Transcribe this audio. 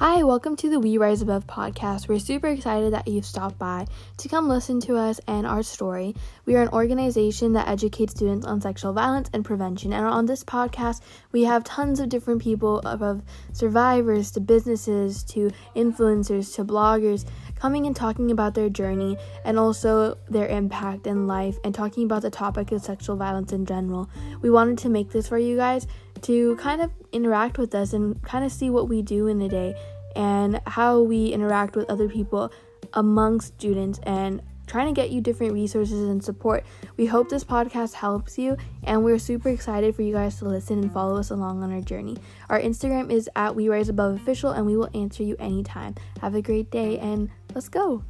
Hi, welcome to the We Rise Above podcast. We're super excited that you've stopped by to come listen to us and our story. We are an organization that educates students on sexual violence and prevention. And on this podcast, we have tons of different people of survivors to businesses to influencers to bloggers coming and talking about their journey and also their impact in life and talking about the topic of sexual violence in general. We wanted to make this for you guys to kind of interact with us and kind of see what we do in a day and how we interact with other people among students and trying to get you different resources and support. We hope this podcast helps you, and we're super excited for you guys to listen and follow us along on our journey. Our Instagram is at We Rise Above Official, and we will answer you anytime. Have a great day, and let's go.